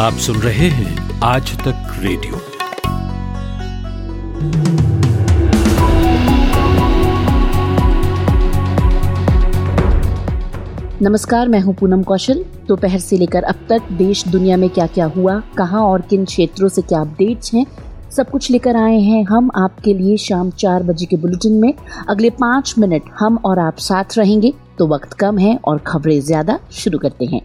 आप सुन रहे हैं आज तक रेडियो। नमस्कार, मैं हूँ पूनम कौशल। दोपहर से लेकर अब तक देश दुनिया में क्या क्या हुआ, कहाँ और किन क्षेत्रों से क्या अपडेट्स हैं, सब कुछ लेकर आए हैं हम आपके लिए शाम चार बजे के बुलेटिन में। अगले पाँच मिनट हम और आप साथ रहेंगे तो वक्त कम है और खबरें ज़्यादा शुरू करते हैं।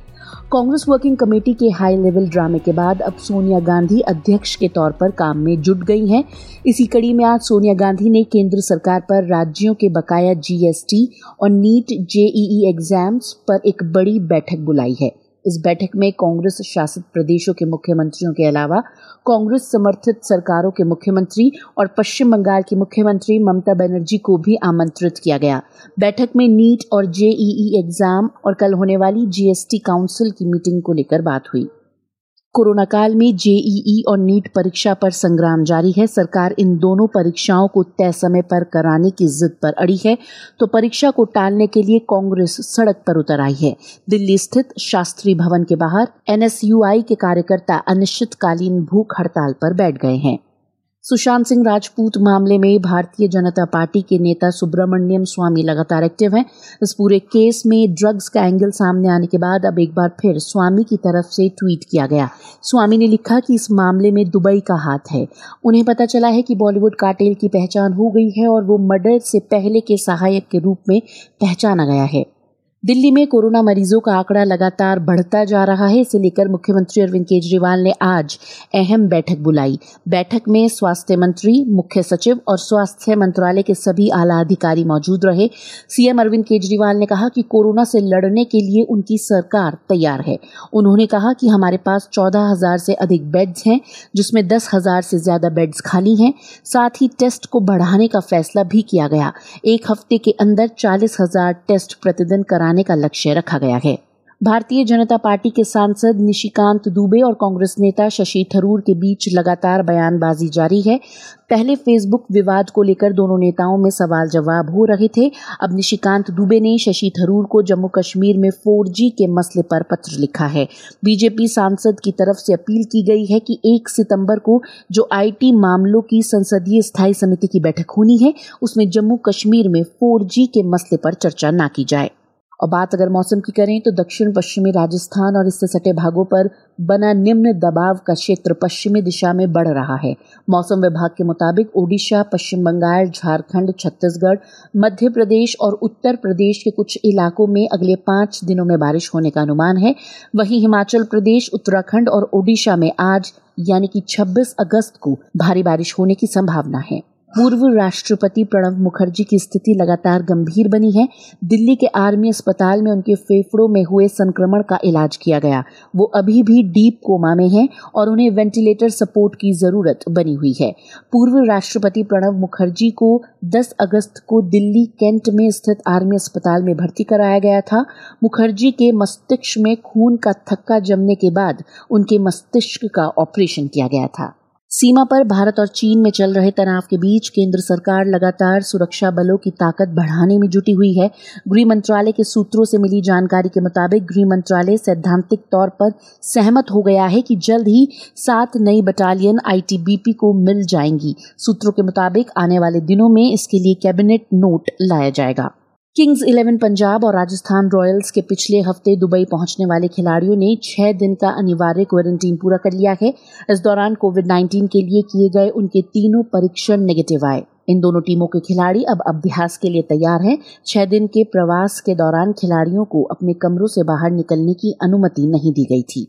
कांग्रेस वर्किंग कमेटी के हाई लेवल ड्रामे के बाद अब सोनिया गांधी अध्यक्ष के तौर पर काम में जुट गई हैं। इसी कड़ी में आज सोनिया गांधी ने केंद्र सरकार पर राज्यों के बकाया जीएसटी और नीट जेईई एग्ज़ाम्स पर एक बड़ी बैठक बुलाई है। इस बैठक में कांग्रेस शासित प्रदेशों के मुख्यमंत्रियों के अलावा कांग्रेस समर्थित सरकारों के मुख्यमंत्री और पश्चिम बंगाल की मुख्यमंत्री ममता बनर्जी को भी आमंत्रित किया गया। बैठक में नीट और जेईई एग्ज़ाम और कल होने वाली जीएसटी काउंसिल की मीटिंग को लेकर बात हुई। कोरोना काल में जेईई और नीट परीक्षा पर संग्राम जारी है। सरकार इन दोनों परीक्षाओं को तय समय पर कराने की जिद पर अड़ी है। तो परीक्षा को टालने के लिए कांग्रेस सड़क पर उतर आई है। दिल्ली स्थित शास्त्री भवन के बाहर एनएसयूआई के कार्यकर्ता अनिश्चितकालीन भूख हड़ताल पर बैठ गए हैं। सुशांत सिंह राजपूत मामले में भारतीय जनता पार्टी के नेता सुब्रमण्यम स्वामी लगातार एक्टिव हैं। इस पूरे केस में ड्रग्स का एंगल सामने आने के बाद अब एक बार फिर स्वामी की तरफ़ से ट्वीट किया गया। स्वामी ने लिखा कि इस मामले में दुबई का हाथ है। उन्हें पता चला है कि बॉलीवुड कार्टेल की पहचान हो गई है और वो मर्डर से पहले के सहायक के रूप में पहचाना गया है। दिल्ली में कोरोना मरीजों का आंकड़ा लगातार बढ़ता जा रहा है। इसे लेकर मुख्यमंत्री अरविंद केजरीवाल ने आज अहम बैठक बुलाई। बैठक में स्वास्थ्य मंत्री, मुख्य सचिव और स्वास्थ्य मंत्रालय के सभी आला अधिकारी मौजूद रहे। सीएम अरविंद केजरीवाल ने कहा कि कोरोना से लड़ने के लिए उनकी सरकार तैयार है। उन्होंने कहा कि हमारे पास चौदह हज़ार से अधिक बेड्स हैं, जिसमें दस हज़ार से ज़्यादा बेड्स खाली हैं। साथ ही टेस्ट को बढ़ाने का फैसला भी किया गया। एक हफ़्ते के अंदर चालीस हज़ार टेस्ट प्रतिदिन कराने बनाने का लक्ष्य रखा गया है। भारतीय जनता पार्टी के सांसद निशिकांत दुबे और कांग्रेस नेता शशि थरूर के बीच लगातार बयानबाजी जारी है। पहले फेसबुक विवाद को लेकर दोनों नेताओं में सवाल जवाब हो रहे थे। अब निशिकांत दुबे ने शशि थरूर को जम्मू कश्मीर में 4G के मसले पर पत्र लिखा है। बीजेपी सांसद की तरफ़ से अपील की गई है कि 1 सितंबर को जो आईटी मामलों की संसदीय स्थायी समिति की बैठक होनी है, उसमें जम्मू कश्मीर में 4G के मसले पर चर्चा न की जाए। और बात अगर मौसम की करें तो दक्षिण पश्चिमी राजस्थान और इससे सटे भागों पर बना निम्न दबाव का क्षेत्र पश्चिमी दिशा में बढ़ रहा है। मौसम विभाग के मुताबिक ओडिशा, पश्चिम बंगाल, झारखंड, छत्तीसगढ़, मध्य प्रदेश और उत्तर प्रदेश के कुछ इलाकों में अगले पाँच दिनों में बारिश होने का अनुमान है। वहीं हिमाचल प्रदेश, उत्तराखंड और ओडिशा में आज, यानी कि 26 अगस्त को, भारी बारिश होने की संभावना है। पूर्व राष्ट्रपति प्रणब मुखर्जी की स्थिति लगातार गंभीर बनी है। दिल्ली के आर्मी अस्पताल में उनके फेफड़ों में हुए संक्रमण का इलाज किया गया। वो अभी भी डीप कोमा में हैं और उन्हें वेंटिलेटर सपोर्ट की ज़रूरत बनी हुई है। पूर्व राष्ट्रपति प्रणब मुखर्जी को 10 अगस्त को दिल्ली कैंट में स्थित आर्मी अस्पताल में भर्ती कराया गया था। मुखर्जी के मस्तिष्क में खून का थक्का जमने के बाद उनके मस्तिष्क का ऑपरेशन किया गया था। सीमा पर भारत और चीन में चल रहे तनाव के बीच केंद्र सरकार लगातार सुरक्षा बलों की ताकत बढ़ाने में जुटी हुई है। गृह मंत्रालय के सूत्रों से मिली जानकारी के मुताबिक गृह मंत्रालय सैद्धांतिक तौर पर सहमत हो गया है कि जल्द ही सात नई बटालियन आईटीबीपी को मिल जाएँगी। सूत्रों के मुताबिक आने वाले दिनों में इसके लिए कैबिनेट नोट लाया जाएगा। किंग्स इलेवन पंजाब और राजस्थान रॉयल्स के पिछले हफ़्ते दुबई पहुँचने वाले खिलाड़ियों ने छह दिन का अनिवार्य क्वारंटीन पूरा कर लिया है। इस दौरान कोविड 19 के लिए किए गए उनके तीनों परीक्षण नेगेटिव आए। इन दोनों टीमों के खिलाड़ी अब अभ्यास के लिए तैयार हैं। छह दिन के प्रवास के दौरान खिलाड़ियों को अपने कमरों से बाहर निकलने की अनुमति नहीं दी गई थी।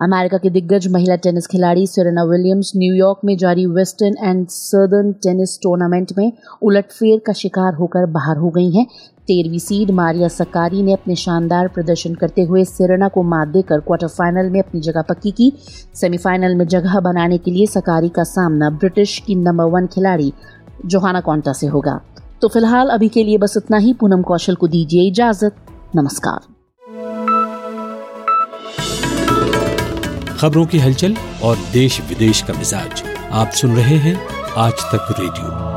अमेरिका की दिग्गज महिला टेनिस खिलाड़ी सेरेना विलियम्स न्यूयॉर्क में जारी western and southern tennis tournament में उलटफेर का शिकार होकर बाहर हो गई हैं। तेरहवीं सीड मारिया सकारी ने अपने शानदार प्रदर्शन करते हुए सेरेना को मात देकर क्वार्टर फाइनल में अपनी जगह पक्की की। सेमीफाइनल में जगह बनाने के लिए सकारी का सामना ब्रिटिश की नंबर वन खिलाड़ी जोहाना कॉन्टा से होगा। तो फ़िलहाल अभी के लिए बस इतना ही। पूनम कौशल को दीजिए इजाज़त। नमस्कार। खबरों की हलचल और देश विदेश का मिजाज आप सुन रहे हैं आज तक रेडियो।